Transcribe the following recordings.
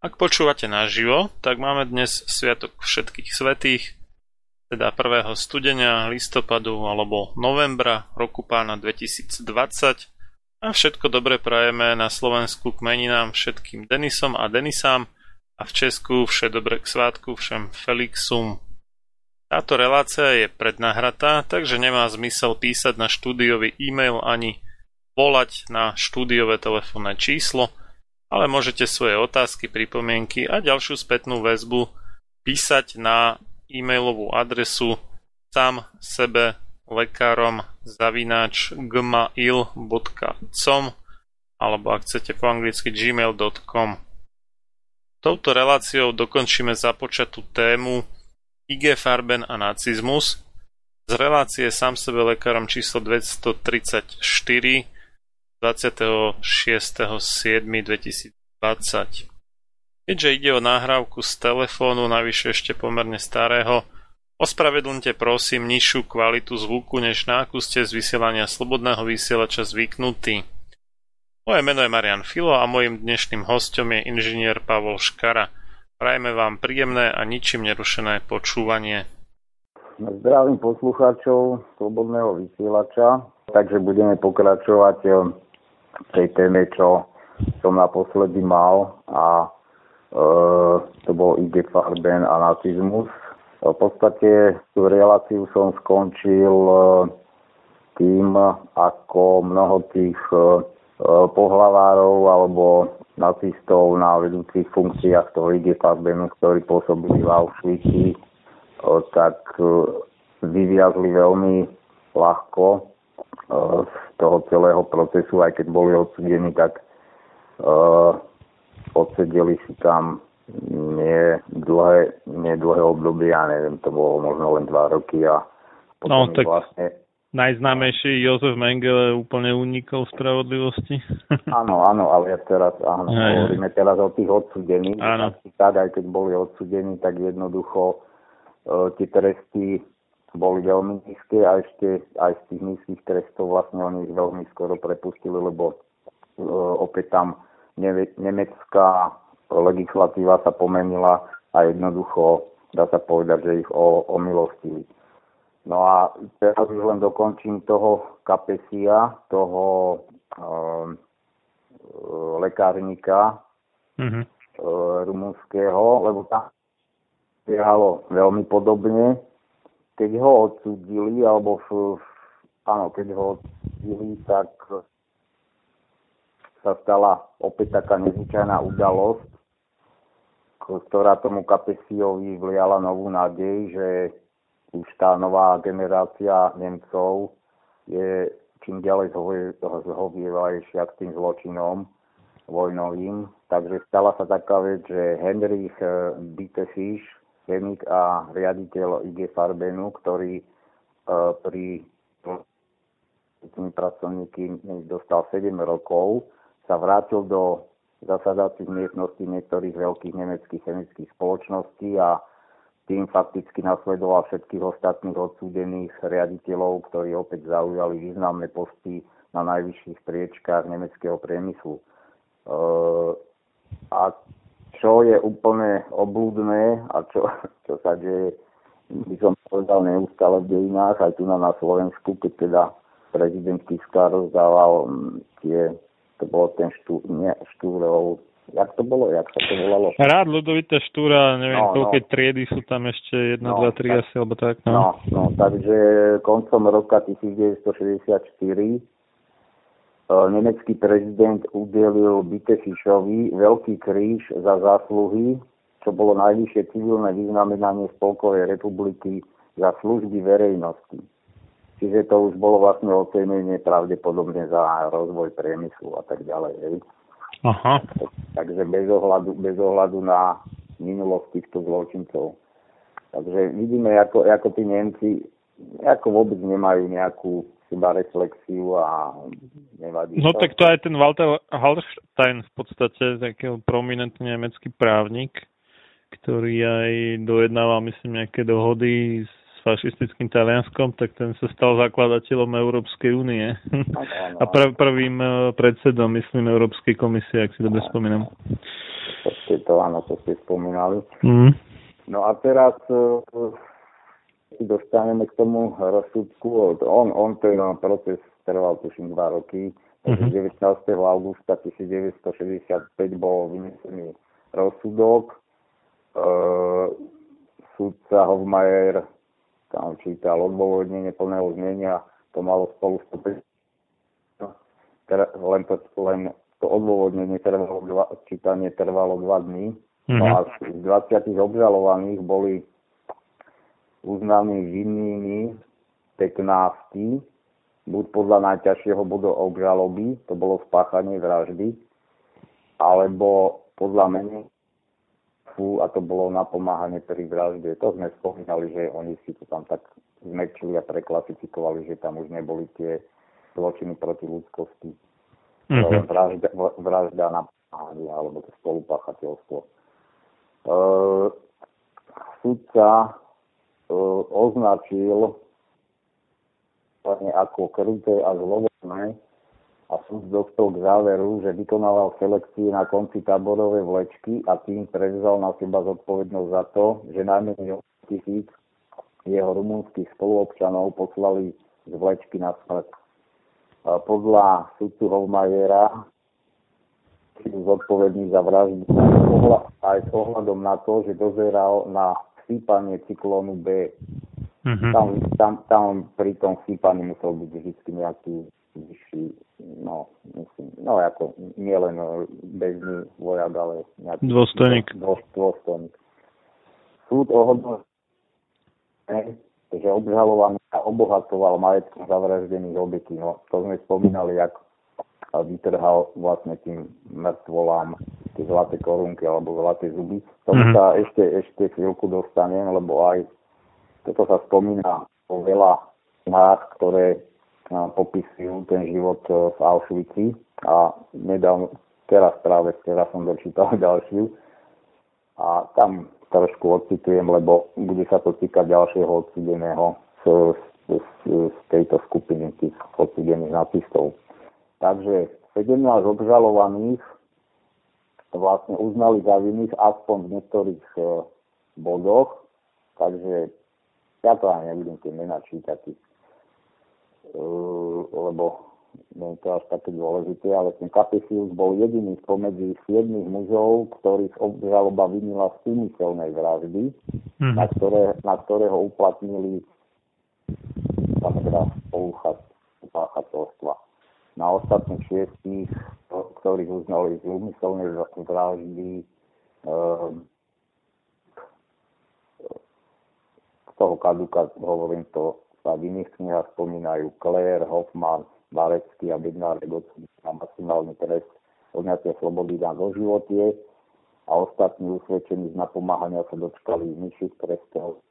Ak počúvate naživo, tak máme dnes Sviatok všetkých svetých, teda 1. studenia, listopadu alebo novembra roku pána 2020 a všetko dobre prajeme na Slovensku k meninám všetkým Denisom a Denisám a v Česku vše dobre k svátku všem Felixum táto relácia je prednahratá, takže nemá zmysel písať na štúdiový e-mail ani volať na štúdiové telefónne číslo, ale môžete svoje otázky, pripomienky a ďalšiu spätnú väzbu písať na e-mailovú adresu sám sebe lekárom zavináč gmail.com alebo ak chcete po anglicky gmail.com. Touto reláciou dokončíme započatú tému IG Farben a nacizmus z relácie sám sebe lekárom číslo 234 26.7.2020. Keďže ide o nahrávku z telefónu, navyše ešte pomerne starého, ospravedlňte prosím nižšiu kvalitu zvuku, než na akú ste z vysielania slobodného vysielača zvyknutí. Moje meno je Marian Filo a mojim dnešným hostom je inžinier Pavol Škara – Prajeme vám príjemné a ničím nerušené počúvanie. Zdravím poslucháčov Slobodného vysielača, takže budeme pokračovať eh, tej téme, čo som naposledy mal a e, to bol IG Farben a nacizmus. V podstate tú reláciu som skončil e, tým, ako mnoho tých e, pohlavárov alebo nacistov na vedúcich funkciách toho IG Farbenu, ktorí pôsobili v Auschwitzi, tak e, vyviazli veľmi ľahko e, z toho celého procesu, aj keď boli odsudení, tak uh, odsedeli si tam nie dlhé, nie dlhé obdobie, ja neviem, to bolo možno len dva roky a potom no, tak vlastne najznámejší Jozef Mengele úplne unikol spravodlivosti. Áno, áno, ale ja teraz, áno, aj, hovoríme teraz o tých odsudených. Áno. Tak, aj keď boli odsudení, tak jednoducho uh, tie tresty boli veľmi nízke a ešte aj z tých nízkych trestov vlastne oni ich veľmi skoro prepustili, lebo e, opäť tam nemecká legislatíva sa pomenila a jednoducho dá sa povedať, že ich omilostili. No a teraz už len dokončím toho kapesia, toho um, lekárnika mm-hmm. rumunského, lebo tam biehalo veľmi podobne. Keď ho odsúdili, alebo v, áno, keď ho odsúdili, tak sa stala opäť taká nezvyčajná udalosť, ktorá tomu Kapesiovi vliala novú nádej, že už tá nová generácia Nemcov je čím ďalej zhovievajšia k tým zločinom vojnovým. Takže stala sa taká vec, že Henrich Bittefisch, chemik a riaditeľ IG Farbenu, ktorý uh, pri tými pracovníky dostal 7 rokov, sa vrátil do zasadacích miestností niektorých veľkých nemeckých chemických spoločností a tým fakticky nasledoval všetkých ostatných odsúdených riaditeľov, ktorí opäť zaujali významné posty na najvyšších priečkách nemeckého priemyslu. E, a čo je úplne oblúdne a čo, čo sa deje, by som povedal neustále v dejinách, aj tu na, na Slovensku, keď teda prezident Kiska rozdával tie to bolo ten štú, nie, štúrov, jak to bolo, jak sa to volalo? Rád Ludovita Štúra, neviem, no, koľké no. triedy sú tam ešte, 1, 2, 3 asi, alebo tak. No. no, no, takže koncom roka 1964 e, nemecký prezident udelil Bitefischovi veľký kríž za zásluhy, čo bolo najvyššie civilné vyznamenanie Spolkovej republiky za služby verejnosti. Čiže to už bolo vlastne ocenenie pravdepodobne za rozvoj priemyslu a tak ďalej. Aha. Takže bez ohľadu, bez ohľadu na minulosť týchto zločincov. Takže vidíme, ako, ako tí Nemci ako vôbec nemajú nejakú iba reflexiu a nevadí. No to. tak to aj ten Walter Hallstein v podstate, taký prominentný nemecký právnik, ktorý aj dojednával, myslím, nejaké dohody s fašistickým Talianskom, tak ten sa stal zakladateľom Európskej únie a pr- prvým e, predsedom, myslím, Európskej komisie, ak si dobre spomínam. To ste to, áno, to ste spomínali. Mm. No a teraz uh, dostaneme k tomu rozsudku. On, on ten proces trval tuším dva roky. Takže mm-hmm. 19. augusta 1965 bol vynesený rozsudok. Uh, sudca Hovmajer tam čítal odôvodnenie plného znenia, to malo spolu 150 len to, len to odôvodnenie trvalo dva, čítanie trvalo dva dní. Mm-hmm. No a z 20 obžalovaných boli uznaní vinnými 15, buď podľa najťažšieho bodu obžaloby, to bolo spáchanie vraždy, alebo podľa menej a to bolo napomáhanie pri vražde. To sme spomínali, že oni si to tam tak zmekčili a preklasifikovali, že tam už neboli tie zločiny proti ľudskosti. Mm-hmm. Vražda, vražda napomáhanie alebo to spolupáchateľstvo. E, sudca označil ako kruté a zlobodné a súd dospel k záveru, že vykonával selekcie na konci táborové vlečky a tým prevzal na seba zodpovednosť za to, že najmenej tisíc jeho rumúnskych spoluobčanov poslali z vlečky na smrť. Podľa sudcu Hovmajera sú zodpovední za vraždu aj s ohľadom na to, že dozeral na sípanie cyklónu B. Mm-hmm. Tam, tam, tam pri tom sípaní musel byť vždy nejaký vyšší, no, myslím, no ako nie len bežný vojak, ale nejaký dôstojník. dôstojník. Súd ohodnotil, že obžalovaný a obohacoval majetkom zavraždených obetí. No, to sme spomínali, jak vytrhal vlastne tým mŕtvolám tie zlaté korunky alebo zlaté zuby. To mm-hmm. sa ešte, ešte chvíľku dostanem, lebo aj toto sa spomína o veľa knách, ktoré popisujú ten život e, v Auschwitzi a nedávno, teraz práve, teraz som dočítal ďalšiu a tam trošku odcitujem, lebo bude sa to týkať ďalšieho odsudeného z, z, z tejto skupiny tých odsúdených nacistov. Takže 17 obžalovaných vlastne uznali za vinných aspoň v niektorých e, bodoch, takže ja to aj nebudem tie mená čítať, e, lebo nie je to až také dôležité, ale ten Kapesius bol jediný spomedzi siedmých mužov, ktorých obžaloba vinila z úmyselnej vraždy, mm. na, ktoré, na ktorého uplatnili teda spolupáchateľstva. Na ostatných šiestich, ktorých uznali z úmyselnej vraždy, ehm, z toho kaduka, hovorím to, sa v iných knihách spomínajú Claire, Hoffman, Balecký a Bednár na maximálny trest odňatia slobody na doživotie a ostatní usvedčení z napomáhania sa dočkali nižších trestov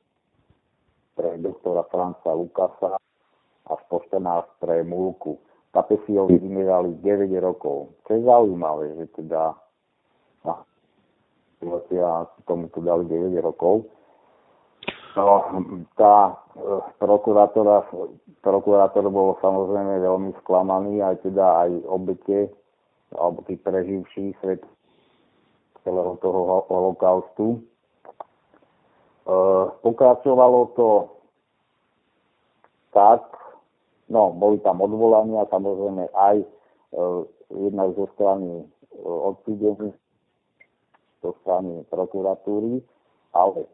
pre doktora Franca Lukasa a 14 pre Mulku. Kapesiovi vymierali 9 rokov. Čo je zaujímavé, že teda ja tomu tu dali 9 rokov. No, tá e, prokurátora, prokurátor bol samozrejme veľmi sklamaný, aj teda aj obete, alebo tí preživší svet celého toho holokaustu. E, pokračovalo to tak, no, boli tam odvolania, samozrejme aj e, jednak zo strany e, odsúdených, zo strany prokuratúry, ale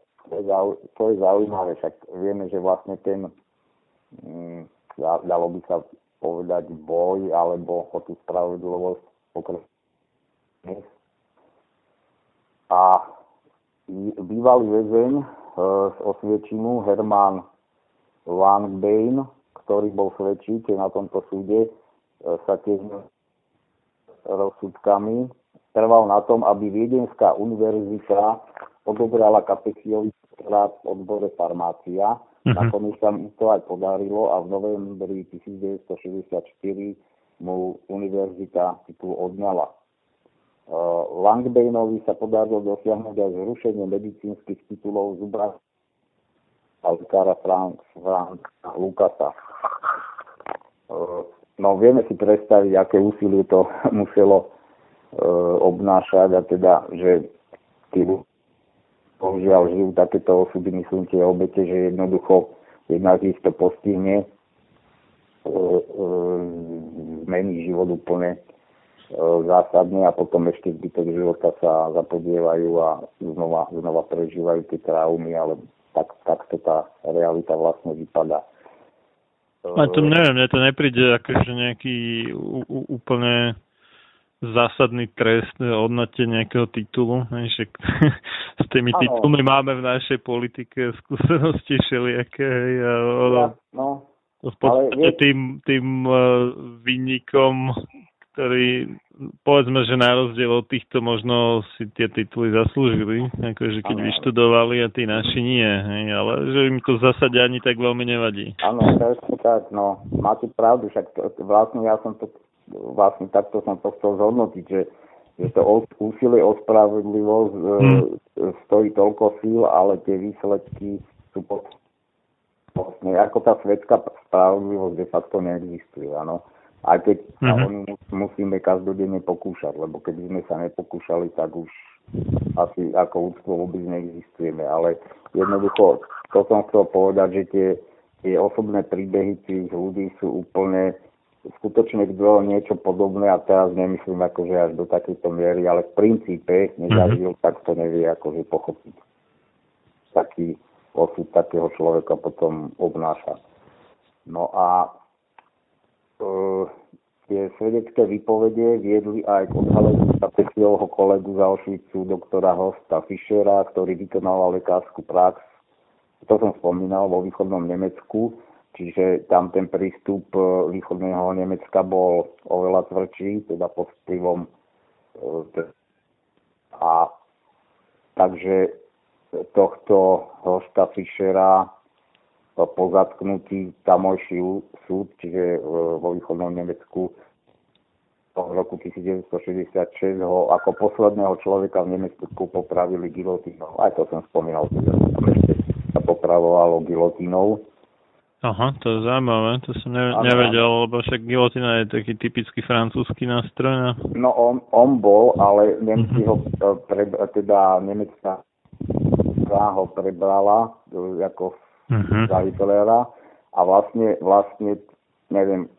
to je zaujímavé, však vieme, že vlastne ten, mm, dalo by sa povedať, boj alebo o tú spravodlivosť pokračuje. A bývalý väzeň e, z Osviečinu, Herman Langbane, ktorý bol svedčiť na tomto súde, e, sa tiež rozsudkami trval na tom, aby Viedenská univerzita odobrala Kapesiovi v odbore farmácia. Uh-huh. Nakoniec sa mu to aj podarilo a v novembri 1964 mu univerzita titul odňala. Uh, Langbainovi sa podarilo dosiahnuť aj zrušenie medicínskych titulov zubra a lekára Frank, Frank Lukasa. Uh, no vieme si predstaviť, aké úsilie to muselo uh, obnášať a teda, že tí bohužiaľ žijú takéto osudy, myslím tie obete, že jednoducho jednak ich to postihne, e, e, zmení život úplne e, zásadne a potom ešte zbytok života sa zapodievajú a znova, znova prežívajú tie traumy, ale tak, takto tá realita vlastne vypadá. A to neviem, mne to nepríde akože nejaký úplne zásadný trest odnate nejakého titulu. Že s tými ano. titulmi máme v našej politike skúsenosti všelijaké. A, ja, no, v podstate ale... tým, tým uh, ktorí povedzme, že na rozdiel od týchto možno si tie tituly zaslúžili, akože keď ano. vyštudovali a tí naši nie, hej, ale že im to v zásade ani tak veľmi nevadí. Áno, presne tak, no, máte pravdu, však vlastne ja som to vlastne takto som to chcel zhodnotiť, že, že to úsilie o spravodlivosť hmm. stojí toľko síl, ale tie výsledky sú pod, vlastne ako tá svetská spravodlivosť de facto neexistuje, áno. Aj keď mm-hmm. sa oni musíme každodenne pokúšať, lebo keby sme sa nepokúšali, tak už asi ako úctvo vôbec neexistujeme. Ale jednoducho, to som chcel povedať, že tie, tie osobné príbehy tých ľudí sú úplne skutočne kto niečo podobné, a teraz nemyslím akože až do takejto miery, ale v princípe nezažil, mm-hmm. tak to nevie akože pochopiť. Taký osud takého človeka potom obnáša. No a tie svedecké výpovede viedli aj k odhaleniu Kapesiovho kolegu z Auschwitzu, doktora Hosta Fischera, ktorý vykonával lekárskú prax, to som spomínal, vo východnom Nemecku Čiže tam ten prístup e, východného Nemecka bol oveľa tvrdší, teda pod vplyvom e, a takže tohto hosta Fischera po zatknutí tamojší súd, čiže e, vo východnom Nemecku v roku 1966 ho ako posledného človeka v Nemecku popravili gilotínou. Aj to som spomínal, že sa popravovalo gilotínou Aha, to je zaujímavé, to som ne, nevedel, lebo však gilotina je taký typický francúzsky nástroj. No, no on, on bol, ale Nemci ho, e, pre, teda nemecká ho prebrala e, ako uh-huh. za Hitlera a vlastne, vlastne, neviem,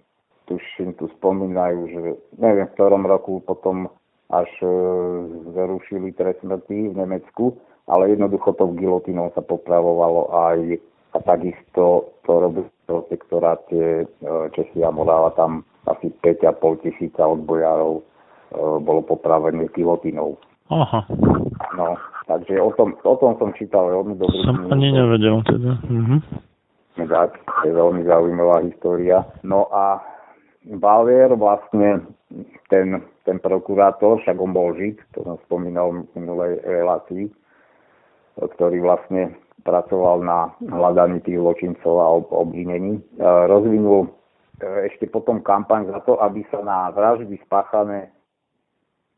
tuším, tu spomínajú, že neviem v ktorom roku potom až e, zrušili trest smrti v Nemecku, ale jednoducho to v gilotinou sa popravovalo aj a takisto to robí protektoráte Česi a Morava, tam asi 5,5 tisíca odbojárov e, bolo popravených gilotinou. Aha. No, takže o tom, o tom som čítal veľmi dobrý. Som ani nevedel teda. Mhm. Tak, je veľmi zaujímavá história. No a Bauer vlastne ten, ten prokurátor, však on bol Žid, to som spomínal v minulej relácii, ktorý vlastne pracoval na hľadaní tých zločincov a obvinení. E, rozvinul e, ešte potom kampaň za to, aby sa na vraždy spáchané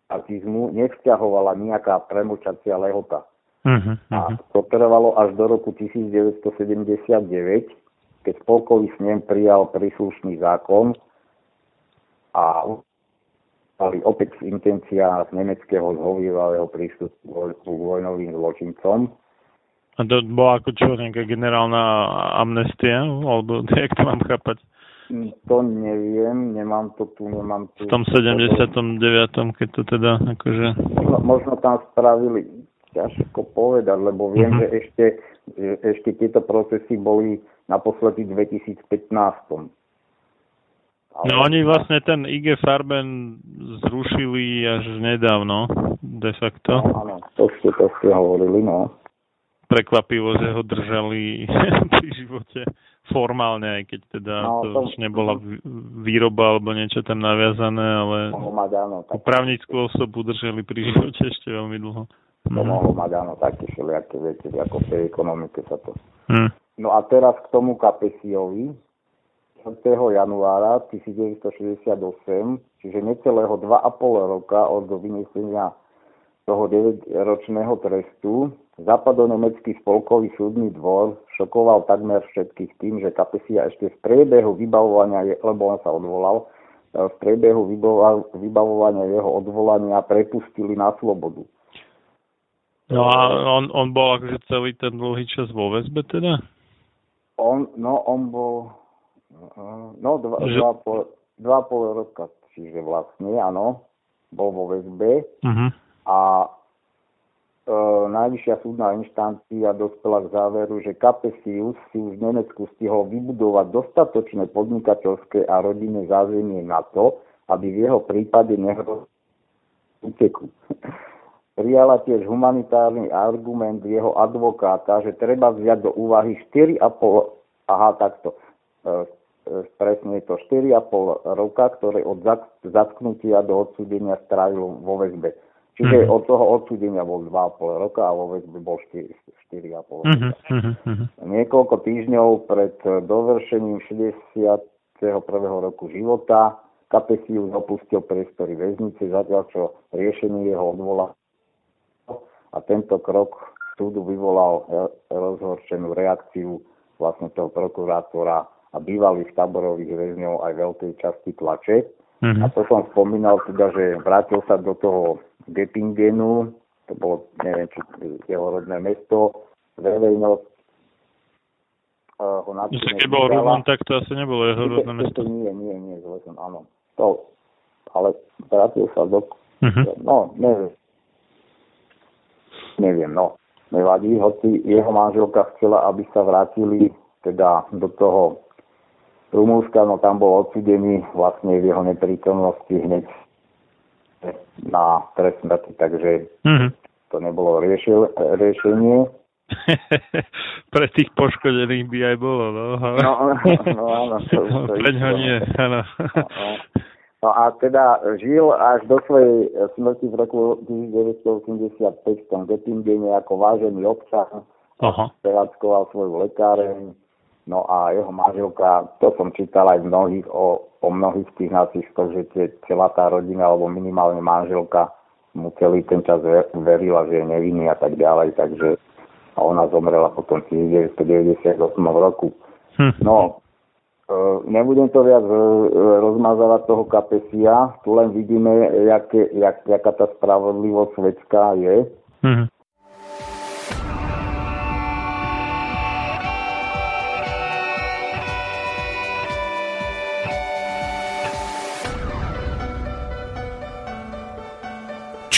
artizmu nevzťahovala nejaká premočacia lehota. Uh-huh, uh-huh. A to trvalo až do roku 1979, keď spolkový snem prijal príslušný zákon a mali opäť intencia z nemeckého zhovývavého prístupu k vojnovým zločincom a to bola ako čo, nejaká generálna amnestia? Alebo jak to mám chápať? To neviem, nemám to tu, nemám tu. V tom 79. keď to teda akože... Možno, možno tam spravili, ťažko povedať, lebo viem, uh-huh. že ešte, ešte tieto procesy boli naposledy v 2015. Ale... No oni vlastne ten IG Farben zrušili až nedávno, de facto. No, áno, to ste, to ste hovorili, no prekvapivo, že ho držali pri živote formálne, aj keď teda no, to, to už nebola výroba alebo niečo tam naviazané, ale mať, áno, tak... právnickú osobu držali pri živote ešte veľmi dlho. To mm. mohlo mať áno také všelijaké veci, ako v tej ekonomike sa to. Mm. No a teraz k tomu Kapesiovi. 4. januára 1968, čiže necelého 2,5 roka od vynesenia toho 9-ročného trestu, Západonemecký spolkový súdny dvor šokoval takmer všetkých tým, že Kapesia ešte v priebehu vybavovania, lebo on sa odvolal, e, v priebehu vybavovania jeho odvolania prepustili na slobodu. No a on, on bol akože celý ten dlhý čas vo väzbe teda? On, no on bol e, no dva, že... dva, pol, dva pol roka, čiže vlastne áno, bol vo väzbe uh-huh. a najvyššia súdna inštancia dospela k záveru, že Capesius si už v Nemecku stihol vybudovať dostatočné podnikateľské a rodinné zázemie na to, aby v jeho prípade nehrozil úteku. Prijala tiež humanitárny argument jeho advokáta, že treba vziať do úvahy 4,5, aha takto, e, e, presne je to 4,5 roka, ktoré od zatknutia do odsúdenia strávil vo väzbe. Čiže mm-hmm. od toho odsúdenia bol 2,5 roka a vo väzbe bol 4,5 roka. Mm-hmm. Niekoľko týždňov pred dovršením 61. roku života Kapesius opustil priestory väznice, zatiaľ čo riešenie jeho odvolá a tento krok súdu vyvolal rozhorčenú reakciu vlastne toho prokurátora a bývalých taborových väzňov aj veľkej časti tlače. Mm-hmm. A to som spomínal teda, že vrátil sa do toho Göttingenu, to bolo, neviem, či jeho rodné mesto, verejnosť uh, ho napríklad... Keď bol Rumun, tak to asi nebolo jeho rodné mesto. Nie, nie, nie, zle som, áno. To, ale vrátil sa do... Uh-huh. No, neviem. Neviem, no. Nevadí, hoci jeho manželka chcela, aby sa vrátili teda do toho Rumúnska, no tam bol odsudený vlastne v jeho neprítomnosti hneď na trest smrti, takže mm-hmm. to nebolo riešil, riešenie. Pre tých poškodených by aj bolo, no. No, no áno. To, to Pre ňo nie, áno. No, no a teda žil až do svojej smrti v roku 1985 v tom Göttingene ako vážený občan. Aha. Prevádzkoval svoju lekáreň No a jeho manželka, to som čítal aj mnohých, o, o mnohých tých nacistoch, že tie, celá tá rodina, alebo minimálne manželka mu celý ten čas verila, že je nevinný a tak ďalej, takže a ona zomrela potom v 1998 roku. Hm. No, e, nebudem to viac e, rozmazávať toho kapesia, tu len vidíme, jak, jak, jaká tá spravodlivosť svetská je. Hm.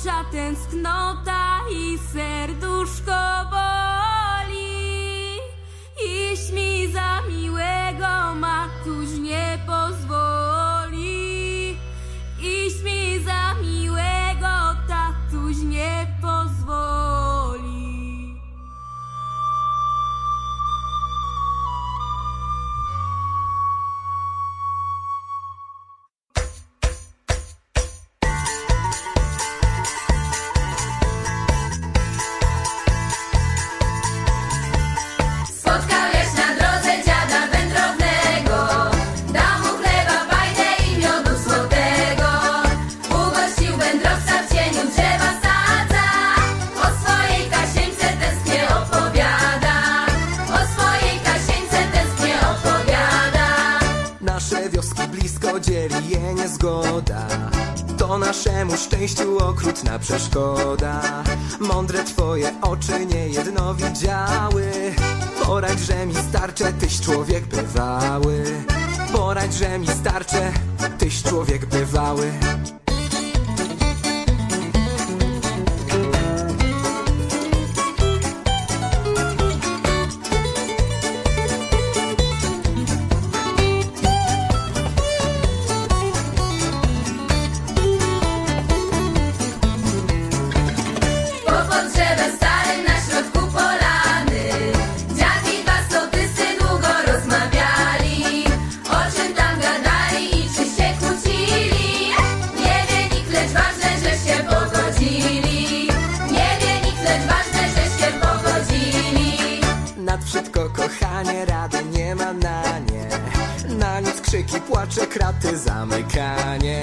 kurcza tęsknota i serduszko. rady nie ma na nie. Na nic krzyki, płacze, kraty, zamykanie.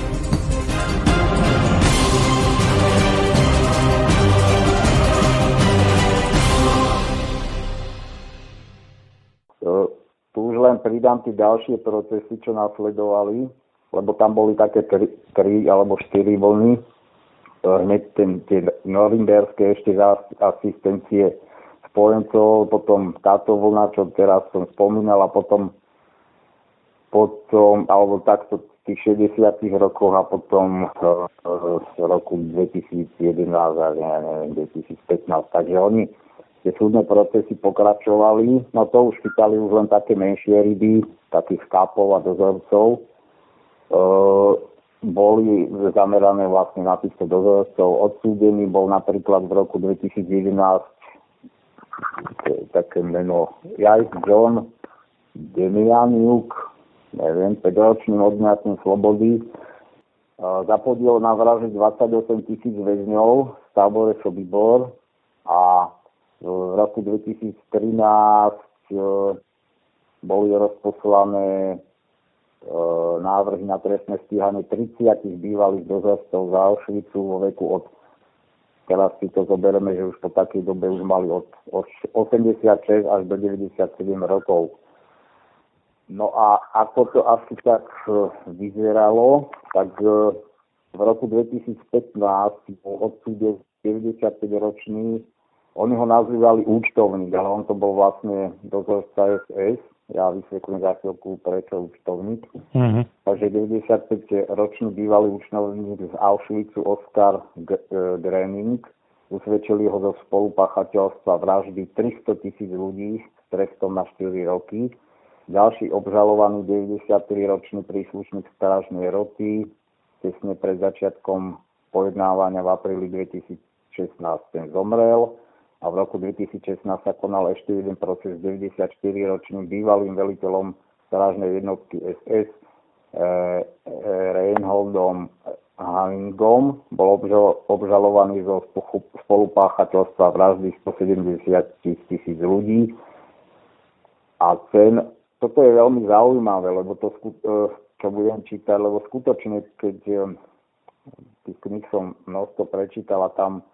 Tie ďalšie procesy, čo nasledovali, lebo tam boli také tri, tri alebo štyri vlny. Hneď ten, tie norimberské ešte asistencie spojencov, potom táto vlna, čo teraz som spomínal, a potom, potom alebo takto v tých 60 rokoch a potom v roku 2011 a neviem, 2015. Takže oni tie súdne procesy pokračovali, no to už chytali už len také menšie ryby, takých kápov a dozorcov. E, boli zamerané vlastne na týchto dozorcov. Odsúdený bol napríklad v roku 2011 také meno Jajs John Demianiuk, neviem, 5-ročným odňatím slobody. E, za podiel na vraže 28 tisíc väzňov v tábore Sobibor v roku 2013 e, boli rozposlané e, návrhy na trestné stíhanie 30 bývalých dozorcov za Auschwitzu vo veku od teraz si to zoberieme, že už po takej dobe už mali od, od 86 až do 97 rokov. No a ako to asi tak e, vyzeralo, tak v roku 2015 bol odsúdený 95-ročný oni ho nazývali účtovník, ale on to bol vlastne dozorca SS. Ja vysvetlím za chvíľku, prečo účtovník. Mm-hmm. Takže 95-ročný bývalý účtovník z Auschwitzu Oskar G- e, Grening usvedčili ho zo spolupáchateľstva vraždy 300 tisíc ľudí s trestom na 4 roky. Ďalší obžalovaný 93-ročný príslušník strážnej roty tesne pred začiatkom pojednávania v apríli 2016 ten zomrel a v roku 2016 sa konal ešte jeden proces 94-ročným bývalým veliteľom strážnej jednotky SS e, e, Reinholdom Hanningom. Bol obžalovaný zo spolupáchateľstva vraždy 170 tisíc ľudí. A ten, toto je veľmi zaujímavé, lebo to, e, čo budem čítať, lebo skutočne, keď tých knih som množstvo prečítal a tam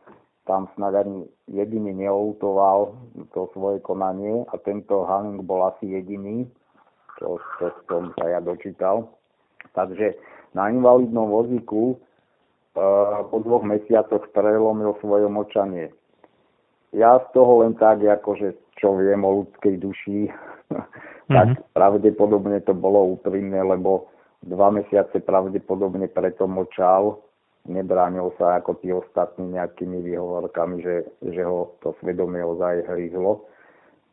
tam snad ani jediný neoutoval to svoje konanie a tento Hanning bol asi jediný, čo, čo som sa ja dočítal. Takže na invalidnom vozíku e, po dvoch mesiacoch prelomil svoje močanie. Ja z toho len tak, akože čo viem o ľudskej duši, tak mm-hmm. pravdepodobne to bolo úprimné, lebo dva mesiace pravdepodobne preto močal, nebránil sa ako tí ostatní nejakými výhovorkami, že, že ho to svedomie ozaj hryzlo.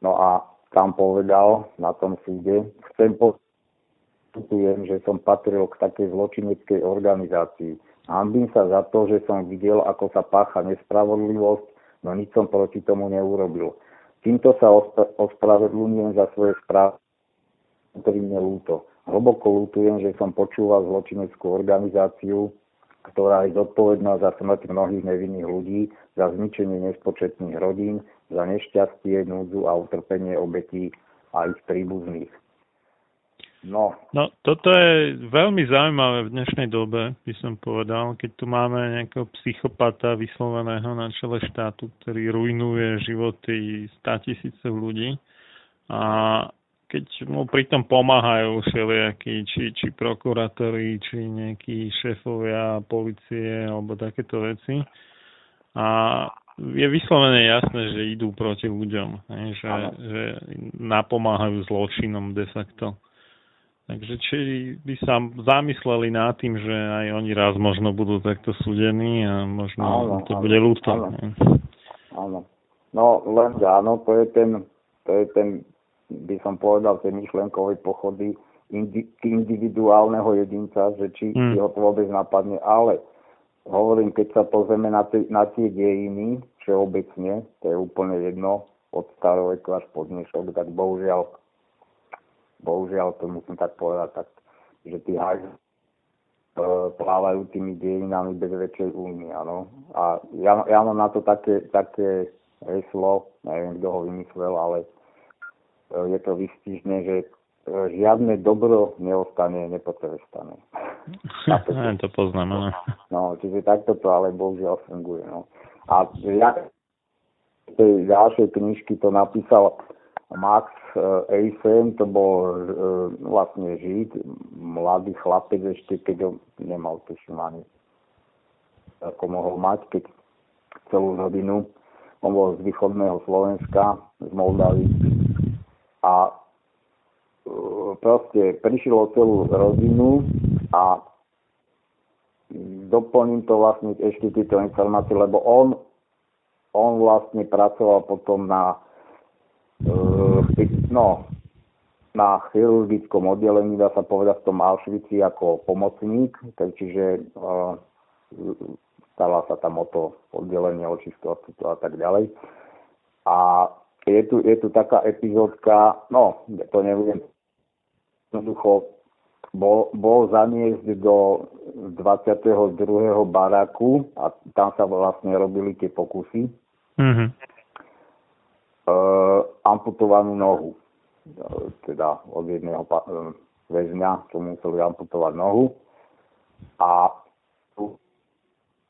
No a tam povedal na tom súde, chcem postupujem, že som patril k takej zločineckej organizácii. Hambím sa za to, že som videl, ako sa pácha nespravodlivosť, no nič som proti tomu neurobil. Týmto sa ospravedlňujem za svoje správy, ktorý mne lúto. Hlboko lútujem, že som počúval zločineckú organizáciu, ktorá je zodpovedná za smrť mnohých nevinných ľudí, za zničenie nespočetných rodín, za nešťastie, núdzu a utrpenie obetí a ich príbuzných. No. no, toto je veľmi zaujímavé v dnešnej dobe, by som povedal, keď tu máme nejakého psychopata vysloveného na čele štátu, ktorý rujnuje životy 100 tisícov ľudí a keď mu pritom pomáhajú všelijakí, či, či prokurátori, či nejakí šéfovia policie alebo takéto veci. A je vyslovene jasné, že idú proti ľuďom, že, že napomáhajú zločinom de facto. Takže či by sa zamysleli nad tým, že aj oni raz možno budú takto súdení a možno áno, to áno, bude ľúto. Áno. áno. No len áno, to je ten, to je ten, by som povedal, tie myšlenkové pochody indi, individuálneho jedinca, že či, hmm. ho to vôbec napadne, ale hovorím, keď sa pozrieme na, tie, na tie dejiny, všeobecne, to je úplne jedno, od staroveku až po dnešok, tak bohužiaľ bohužiaľ to musím tak povedať, tak, že tí hajz e, plávajú tými dejinami bez väčšej újmy, áno. A ja, ja mám na to také, také heslo, neviem, kto ho vymyslel, ale je to vystižné, že e, žiadne dobro neostane nepotrestané. to poznám, áno. No, čiže takto to ale bohužiaľ funguje, no. A ja tej ďalšej knižky to napísal Max Eisen, to bol e, vlastne Žid, mladý chlapec ešte, keď ho nemal tuším ani ako mohol mať, keď celú rodinu. On bol z východného Slovenska, z Moldavy. A e, proste prišiel o celú rodinu a doplním to vlastne ešte tieto informácie, lebo on, on vlastne pracoval potom na no, na chirurgickom oddelení, dá sa povedať, v tom Auschwitzi ako pomocník, čiže uh, stala sa tam o to oddelenie očistú a tak ďalej. A je tu, je tu taká epizódka, no, to neviem, jednoducho bol, bol zaniesť do 22. baraku a tam sa vlastne robili tie pokusy. Mm-hmm. E, amputovanú nohu teda od jedného väzňa, čo museli amputovať nohu. A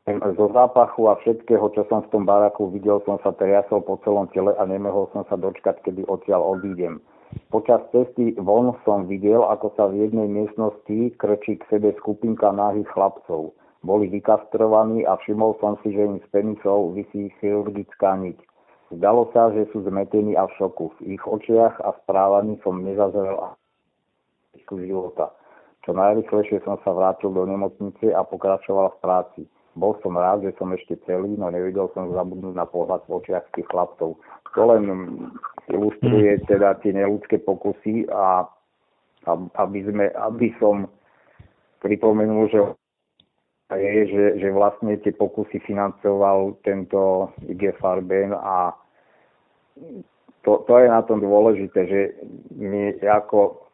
zo zápachu a všetkého, čo som v tom baraku videl, som sa triasol po celom tele a nemohol som sa dočkať, kedy odtiaľ odídem. Počas cesty von som videl, ako sa v jednej miestnosti krčí k sebe skupinka nahých chlapcov. Boli vykastrovaní a všimol som si, že im z penisov vysí chirurgická niť. Zdalo sa, že sú zmetení a v šoku. V ich očiach a správaní som nezazrel života. Čo najrychlejšie som sa vrátil do nemocnice a pokračoval v práci. Bol som rád, že som ešte celý, no nevidel som zabudnúť na pohľad tých chlapcov. To len ilustruje hmm. teda tie neludské pokusy a aby, sme, aby som pripomenul, že je, že, že vlastne tie pokusy financoval tento IG Farben a to, to je na tom dôležité, že my ako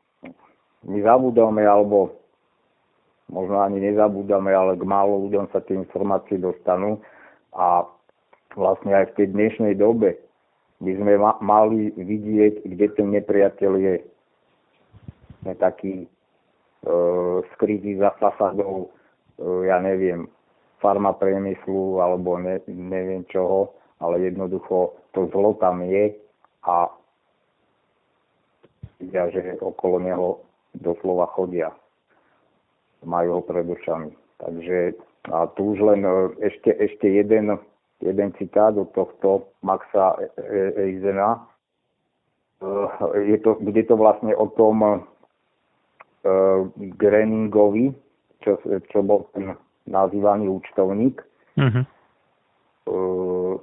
my zabúdame, alebo možno ani nezabúdame, ale k málo ľuďom sa tie informácie dostanú a vlastne aj v tej dnešnej dobe by sme ma- mali vidieť, kde ten nepriateľ je. Je taký e, skrytý za fasadou, e, ja neviem, farma priemyslu alebo ne, neviem čoho, ale jednoducho to zlo tam je a vidia, že okolo neho doslova chodia. Majú ho pred očami. Takže a tu už len e, ešte, ešte jeden, jeden citát od tohto Maxa e- e- Eizena. Je to, bude to vlastne o tom uh, Greningovi, čo, čo bol ten nazývaný účtovník. Uh-huh. Uh,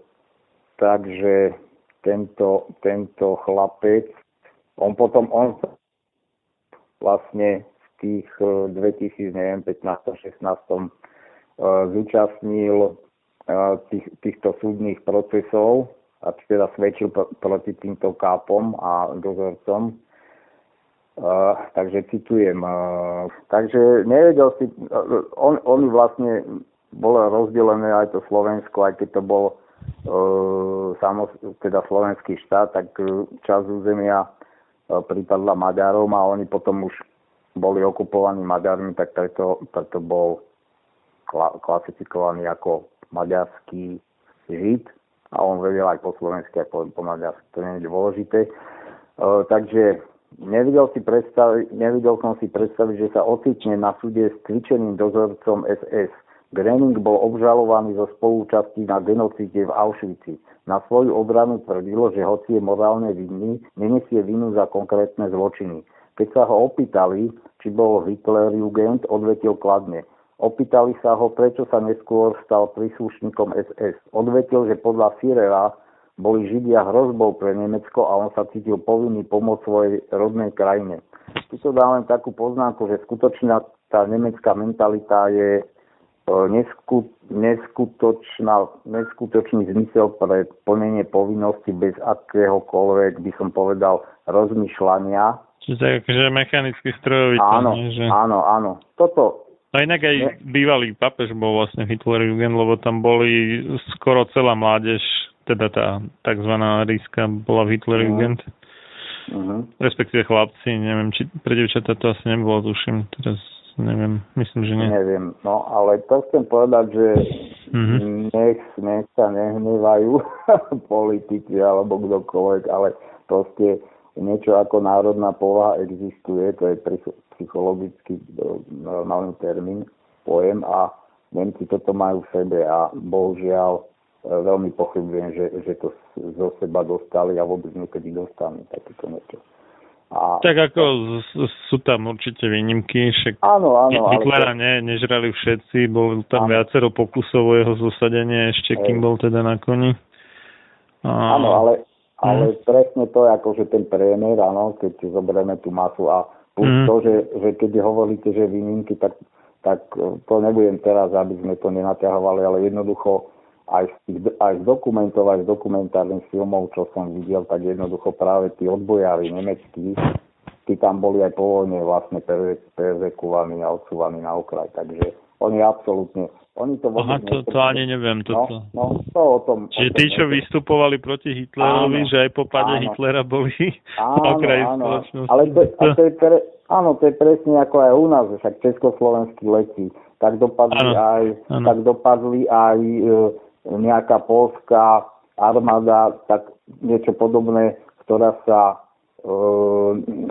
Takže tento, tento chlapec, on potom, on vlastne tých 2015-16 e, e, zúčastnil e, tých, týchto súdnych procesov a teda svedčil proti týmto kápom a dozorcom. Takže citujem. Takže nevedel si, uh, on, vlastne bolo rozdelené aj to Slovensko, aj keď to bol uh, teda slovenský štát, tak uh, časť územia pripadla Maďarom a oni potom už boli okupovaní Maďarmi, tak preto, preto bol kla, klasifikovaný ako maďarský žid a on vedel aj po slovensky, aj po, po maďarsky, to nie je dôležité. Uh, takže Nevidel, si predstaviť, nevidel som si predstaviť, že sa ocitne na súde s cvičeným dozorcom SS. Gröning bol obžalovaný zo spolúčastí na genocíde v Auschwitzi. Na svoju obranu tvrdilo, že hoci je morálne vinný, nenesie vinu za konkrétne zločiny. Keď sa ho opýtali, či bol Hitler Jugend, odvetil kladne. Opýtali sa ho, prečo sa neskôr stal príslušníkom SS. Odvetil, že podľa Führera boli Židia hrozbou pre Nemecko a on sa cítil povinný pomôcť svojej rodnej krajine. Tu to dám len takú poznámku, že skutočná tá nemecká mentalita je e, neskutočná, neskutočný zmysel pre plnenie povinnosti bez akéhokoľvek, by som povedal, rozmýšľania. Čiže tak akože mechanicky strojový. Áno, nie, že... áno, áno. Toto, No inak aj ne? bývalý papež bol vlastne Hitler Jugend, lebo tam boli skoro celá mládež teda tá tzv. ríska bola v Hitlerjugend. Uh-huh. Respektíve chlapci, neviem, či pre devčatá to asi nebolo, tuším, teraz neviem, myslím, že nie. Neviem, no ale to chcem povedať, že uh-huh. nech, nech sa nehnevajú politici alebo kdokoľvek, ale proste niečo ako národná povaha existuje, to je psychologický normálny termín, pojem a Nemci toto majú v sebe a bohužiaľ veľmi pochybujem, že, že to zo seba dostali a vôbec niekedy dostanú takéto niečo. A... Tak ako sú tam určite výnimky, však áno, áno, Hitlera ale... ne, nežrali všetci, bol tam áno. viacero pokusov o jeho zosadenie ešte, kým bol teda na koni. A... Áno, ale, ale hmm. presne to je ako, že ten priemer, áno, keď si zoberieme tú masu a plus hmm. to, že, že keď hovoríte, že výnimky, tak, tak to nebudem teraz, aby sme to nenaťahovali, ale jednoducho aj z, tých, aj z dokumentov, aj z dokumentárnych filmov, čo som videl, tak jednoducho práve tí odbojári nemeckí, tí tam boli aj po vojne vlastne perzekovaní a odsúvaní na okraj. Takže oni absolútne, oni to Aha, to, to ani neviem. To, no, no, to o tom. Čiže tí, čo vystupovali proti Hitlerovi, áno, že aj po páde Hitlera boli áno, na okraji áno, spoločnosti. Ale to, a to je pre, áno, to je presne ako aj u nás, však československí letí. Tak dopadli áno, aj, áno. tak dopadli aj e, nejaká polská armáda, tak niečo podobné, ktorá sa e,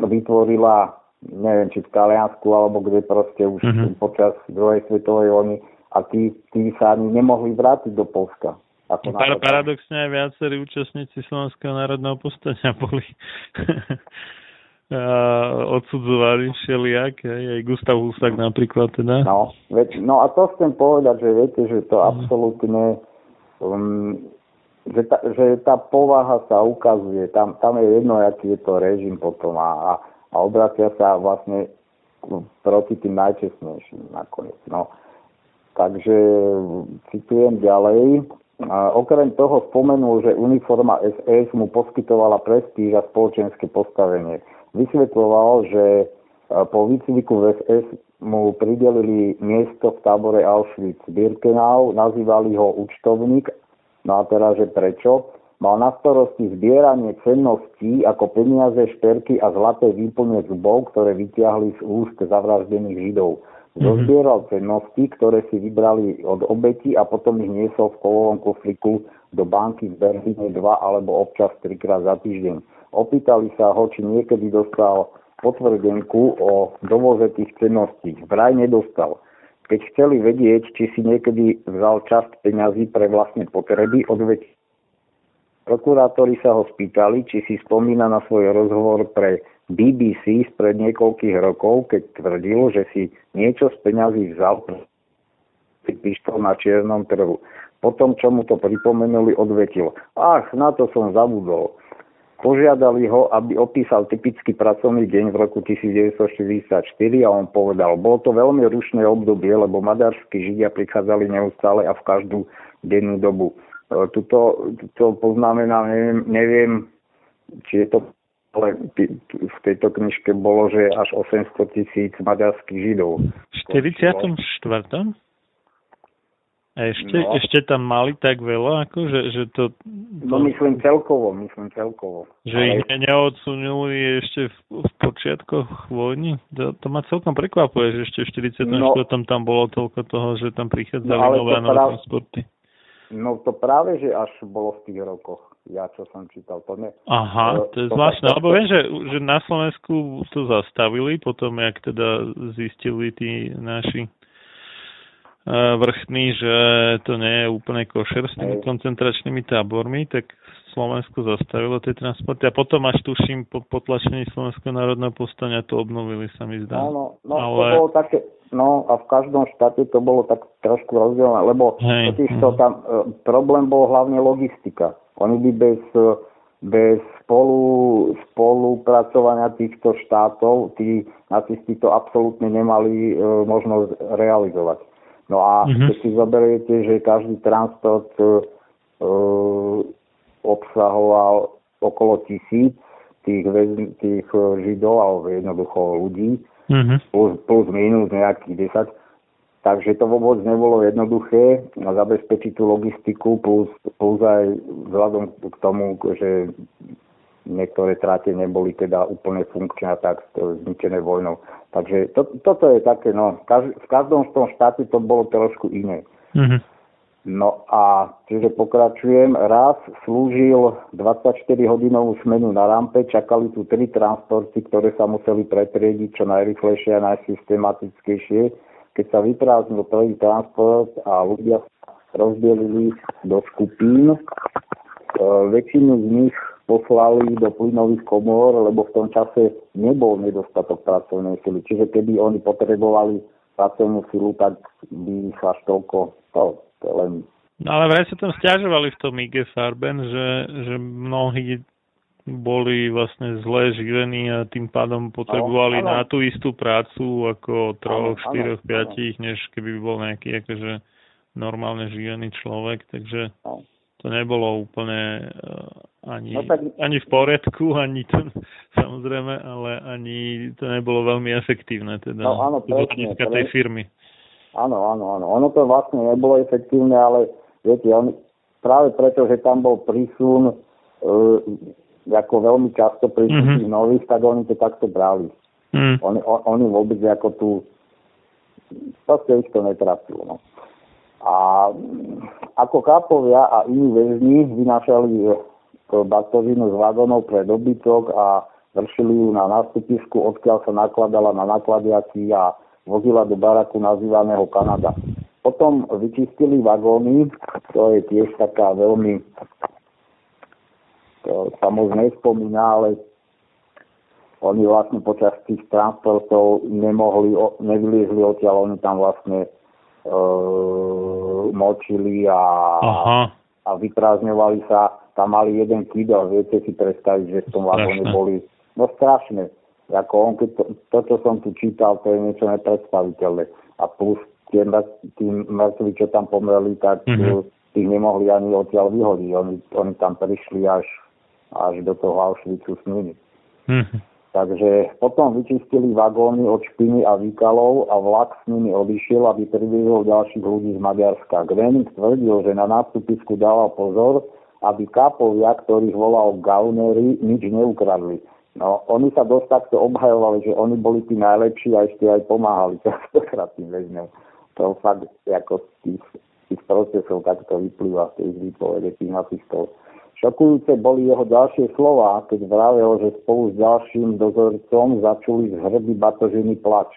vytvorila, neviem, či v Taliansku, alebo kde proste už mm-hmm. počas druhej svetovej vojny a tí, tí sa ani nemohli vrátiť do Polska. Ako Par- paradoxne aj viacerí účastníci Slovenského národného povstania boli odsudzovali všelijak, aj Gustav Husák napríklad teda. No, veď, no a to chcem povedať, že viete, že to mhm. absolútne um, že, tá, že tá povaha sa ukazuje, tam, tam je jedno, aký je to režim potom a, a, a obracia sa vlastne proti tým najčestnejším nakoniec. No. Takže citujem ďalej. A okrem toho spomenul, že uniforma SS mu poskytovala prestíž a spoločenské postavenie. Vysvetloval, že po výcviku v SS mu pridelili miesto v tábore Auschwitz-Birkenau, nazývali ho účtovník, no a teraz, že prečo? Mal na starosti zbieranie cenností ako peniaze, šperky a zlaté výplne zubov, ktoré vyťahli z úst zavraždených židov. Mhm. Zozbieral cennosti, ktoré si vybrali od obeti a potom ich niesol v kolovom kufriku do banky v Berlíne dva alebo občas trikrát za týždeň. Opýtali sa ho, či niekedy dostal potvrdenku o dovoze tých cenností. Vraj nedostal. Keď chceli vedieť, či si niekedy vzal časť peňazí pre vlastné potreby, odveď Prokurátori sa ho spýtali, či si spomína na svoj rozhovor pre BBC spred niekoľkých rokov, keď tvrdil, že si niečo z peňazí vzal pištol na čiernom trhu. Potom, čo mu to pripomenuli, odvetil. Ach, na to som zabudol. Požiadali ho, aby opísal typický pracovný deň v roku 1944 a on povedal, bolo to veľmi rušné obdobie, lebo maďarskí židia prichádzali neustále a v každú dennú dobu. E, tuto, to poznamená, neviem, neviem, či je to ale v tejto knižke bolo, že až 800 tisíc maďarských židov. V 44. A ešte, no. ešte tam mali tak veľa, ako, že, že to... No myslím celkovo, myslím celkovo. Že Ale... ich neodsunuli ešte v, v počiatkoch vojny? To, to ma celkom prekvapuje, že ešte v 44. No, tam bolo toľko toho, že tam prichádzali no, nové a nové práve, transporty. No to práve, že až bolo v tých rokoch. Ja, čo som čítal, to ne... Aha, to, to je zvláštne, lebo viem, že, že na Slovensku to zastavili, potom, jak teda zistili tí naši vrchný, že to nie je úplne košer s tými koncentračnými tábormi, tak Slovensko zastavilo tie transporty. A potom až tuším po potlačení Slovenského národného povstania to obnovili, sa mi zdá. Áno, no, Ale... to bolo také, no a v každom štáte to bolo tak trošku rozdielne, lebo totiž to mhm. tam e, problém bol hlavne logistika. Oni by bez, e, bez spolu, spolupracovania týchto štátov, tí nacisti to absolútne nemali e, možnosť realizovať. No a mm-hmm. keď si zoberiete, že každý transport uh, obsahoval okolo tisíc tých, tých e, židov alebo jednoducho ľudí, mm-hmm. plus, plus minus nejakých 10, takže to vôbec nebolo jednoduché zabezpečiť tú logistiku plus, plus aj vzhľadom k tomu, že niektoré tráte neboli teda úplne funkčné a tak zničené vojnou. Takže to, toto je také, no, v každom z tom štáte to bolo trošku iné. Mm-hmm. No a čiže pokračujem, raz slúžil 24-hodinovú smenu na rampe, čakali tu tri transporty, ktoré sa museli pretriediť čo najrychlejšie a najsystematickejšie. Keď sa vyprázdnil prvý transport a ľudia rozdelili do skupín, e, väčšinu z nich poslali do plynových komôr, lebo v tom čase nebol nedostatok pracovnej sily. Čiže keby oni potrebovali pracovnú silu, tak by ich až toľko, to, to len... No ale vraj sa tam stiažovali v tom IG Farben, že, že mnohí boli vlastne zle živení a tým pádom potrebovali ano. na tú istú prácu ako troch, štyroch, piatich, než keby bol nejaký akože normálne živený človek, takže ano to nebolo úplne uh, ani, no tak... ani v poriadku, ani to, samozrejme, ale ani to nebolo veľmi efektívne, teda no, áno, presne, tej firmy. Áno, áno, áno. Ono to vlastne nebolo efektívne, ale viete, on, práve preto, že tam bol prísun uh, ako veľmi často pri mm-hmm. nových, tak oni to takto brali. Mm. Oni, on, oni vôbec ako tu proste ich to netrafilo. No. A ako kápovia a iní väzni vynášali batožinu z vagónov pre dobytok a vršili ju na nástupisku, odkiaľ sa nakladala na nakladiaci a vozila do baraku nazývaného Kanada. Potom vyčistili vagóny, to je tiež taká veľmi, to sa moc nespomína, ale oni vlastne počas tých transportov nemohli, nevyliezli odtiaľ, oni tam vlastne e, močili a, Aha. a vyprázdňovali sa. Tam mali jeden kýdel, viete si predstaviť, že v tom vagóne boli no strašné. Ako on, keď to, to, čo som tu čítal, to je niečo nepredstaviteľné. A plus tie, tí mŕtvi, čo tam pomreli, tak mm-hmm. tých nemohli ani odtiaľ vyhodiť. Oni, oni tam prišli až, až do toho Auschwitzu s nimi. Mm-hmm. Takže potom vyčistili vagóny od špiny a výkalov a vlak s nimi odišiel, aby priviezol ďalších ľudí z Maďarska. Gvenik tvrdil, že na nástupisku dával pozor, aby kápovia, ktorých volal gaunery, nič neukradli. No, oni sa dosť takto obhajovali, že oni boli tí najlepší a ešte aj pomáhali častokrát tým väzňom. To fakt ako z tých, tých procesov takto vyplýva z tých výpovede tých nacistov. Šokujúce boli jeho ďalšie slova, keď vravel, že spolu s ďalším dozorcom začuli z hrby batožiny plač.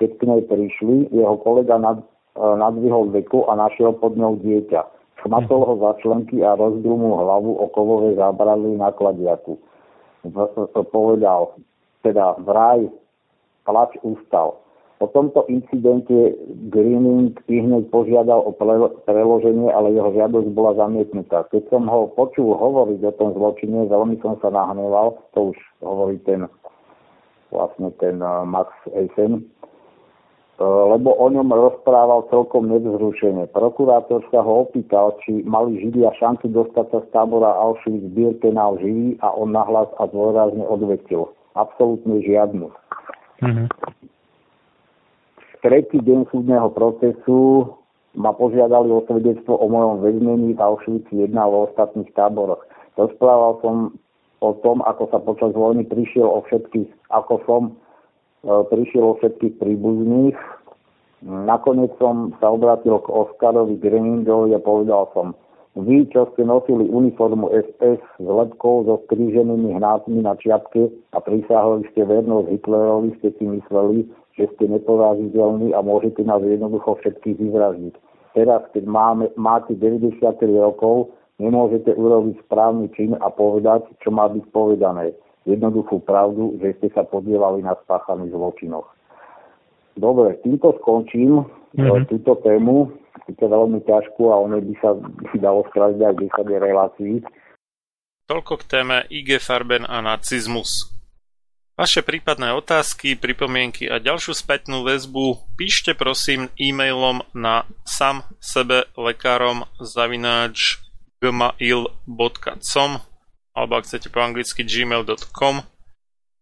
Keď k nej prišli, jeho kolega nad, e, nadvihol veku a našiel pod ňou dieťa. Schmatol ho za členky a rozbil mu hlavu o kovovej na kladiaku. V, povedal, teda vraj plač ustal. Po tomto incidente Greening hneď požiadal o preloženie, ale jeho žiadosť bola zamietnutá. Keď som ho počul hovoriť o tom zločine, veľmi som sa nahneval, to už hovorí ten vlastne ten uh, Max Eisen. Lebo o ňom rozprával celkom nevzrušene. Prokurátor sa ho opýtal, či mali Židia šancu dostať sa z tábora Auschwitz-Birkenau živý a on nahlas a dôrazne odvetil. Absolútne žiadnu. Mm-hmm. Tretí deň súdneho procesu ma požiadali o svedectvo o mojom väznení v Auschwitz 1 a v ostatných táboroch. Rozprával som o tom, ako sa počas vojny prišiel o všetkých, ako som E, prišiel o všetkých príbuzných. Nakoniec som sa obratil k Oskarovi Greningovi a povedal som, vy, čo ste nosili uniformu SS s lepkou so skríženými hnátmi na čiapke a prisahali ste vernosť Hitlerovi, ste si mysleli, že ste neporaziteľní a môžete nás jednoducho všetkých vyvraždiť. Teraz, keď máme, máte 93 rokov, nemôžete urobiť správny čin a povedať, čo má byť povedané jednoduchú pravdu, že ste sa podielali na spáchaných zločinoch. Dobre, týmto skončím mm-hmm. túto tému, je veľmi ťažkú a ono by sa dalo spraviť aj 10 relácií. Toľko k téme IG Farben a nacizmus. Vaše prípadné otázky, pripomienky a ďalšiu spätnú väzbu píšte prosím e-mailom na sam sebe lekárom zavináč gmail.com alebo ak chcete po anglicky gmail.com.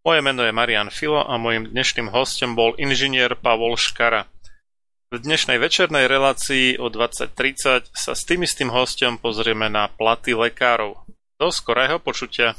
Moje meno je Marian Filo a mojim dnešným hostom bol inžinier Pavol Škara. V dnešnej večernej relácii o 20.30 sa s tým istým hostom pozrieme na platy lekárov. Do skorého počutia.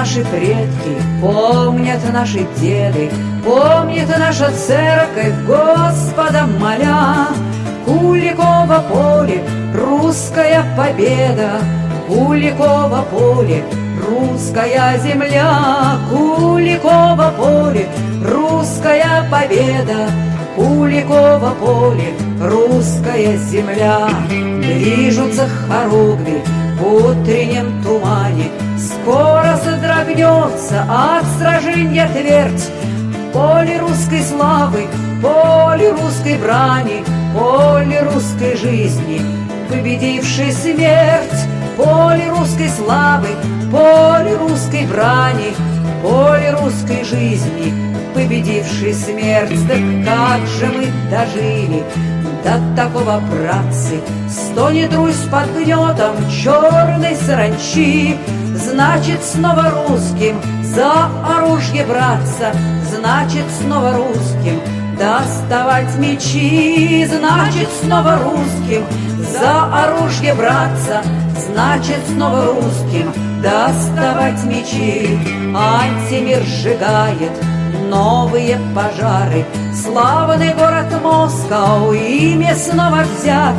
Наши предки, помнят наши деды, Помнит наша церковь, Господа моля. Куликово поле, русская победа, Куликово поле, русская земля, Куликово поле, русская победа, Куликово поле, русская земля. Движутся хоругви в утреннем тумане, Скоро содрогнется от сражения твердь, Поле русской славы, поле русской брани, Поле русской жизни, победившей смерть, Поле русской славы, поле русской брани, Поле русской жизни, победившей смерть. Да как же мы дожили до такого, братцы, Стонет Русь под гнетом черной саранчи, Значит, снова русским за оружие браться, Значит, снова русским доставать мечи, Значит, снова русским за оружие браться, Значит, снова русским доставать мечи. Антимир сжигает новые пожары, Славный город Москва, имя снова взят,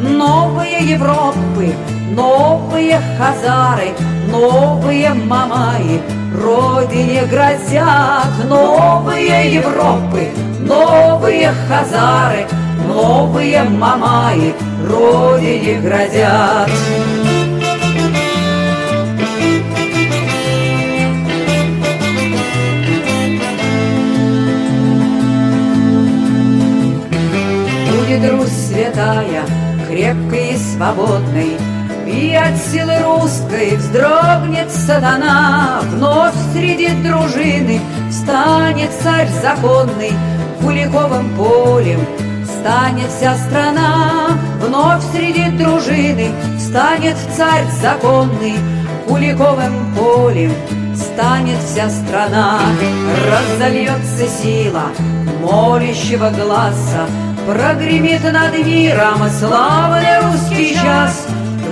Новые Европы, новые Хазары, новые Мамаи, Родине грозят новые Европы, новые Хазары, новые Мамаи, Родине грозят. Будет Русь святая, крепкой и свободной, И от силы русской вздрогнет сатана, Вновь среди дружины встанет царь законный, Куликовым полем станет вся страна, Вновь среди дружины станет царь законный, Куликовым полем станет вся страна. Разольется сила молящего глаза, Прогремит над миром славный русский час.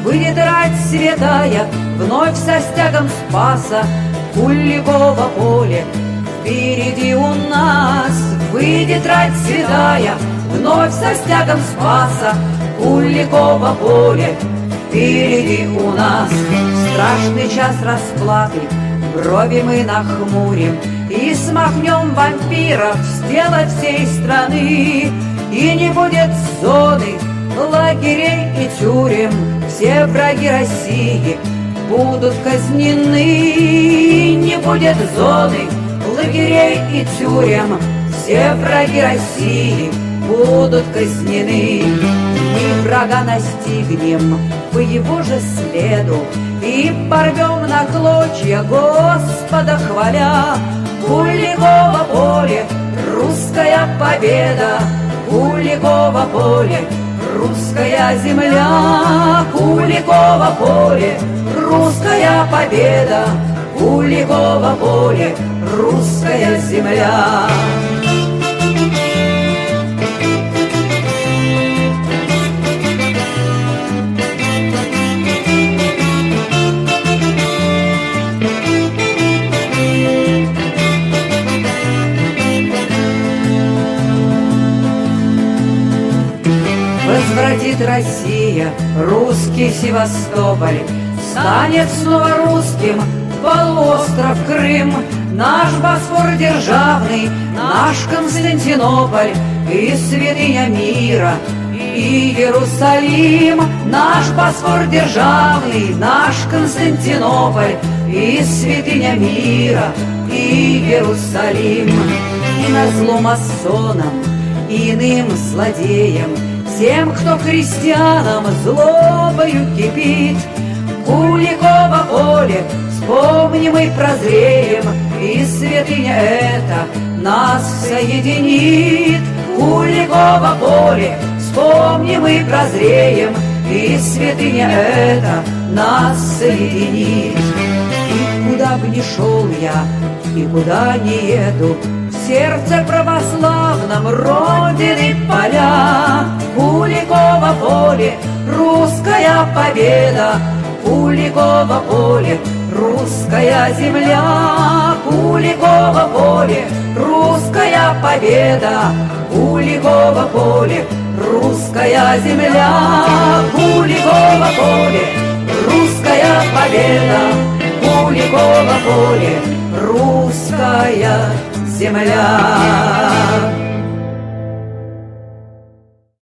Выйдет рать святая, вновь со стягом спаса, Куликово поле впереди у нас. Выйдет рать святая, вновь со стягом спаса, Куликово поле впереди у нас. Страшный час расплаты, брови мы нахмурим, И смахнем вампиров с тела всей страны. И не будет зоны, лагерей и тюрем, Все враги России будут казнены. Не будет зоны, лагерей и тюрем, Все враги России будут казнены. Мы врага настигнем по его же следу И порвем на клочья Господа хваля. Куликово поле, русская победа, Куликово поле, русская земля, Куликово поле, русская победа, Куликово поле, русская земля. Возвратит Россия русский Севастополь, Станет снова русским полуостров Крым, Наш Босфор державный, наш Константинополь. И святыня мира, и Иерусалим, Наш Босфор державный, наш Константинополь. И святыня мира, и Иерусалим. И на зло масонам, и иным злодеям, Тем, кто христианам злобою кипит, Куликово поле, вспомним и прозреем, И святыня эта нас соединит. Куликово поле, вспомним и прозреем, И святыня эта нас соединит. И куда бы ни шел я, и куда не еду, сердце православном Родины поля, Куликово поле, русская победа, Куликово поле, русская земля, Куликово поле, русская победа, Куликово поле, русская земля, Куликово поле, русская победа, Куликово поле, русская земля.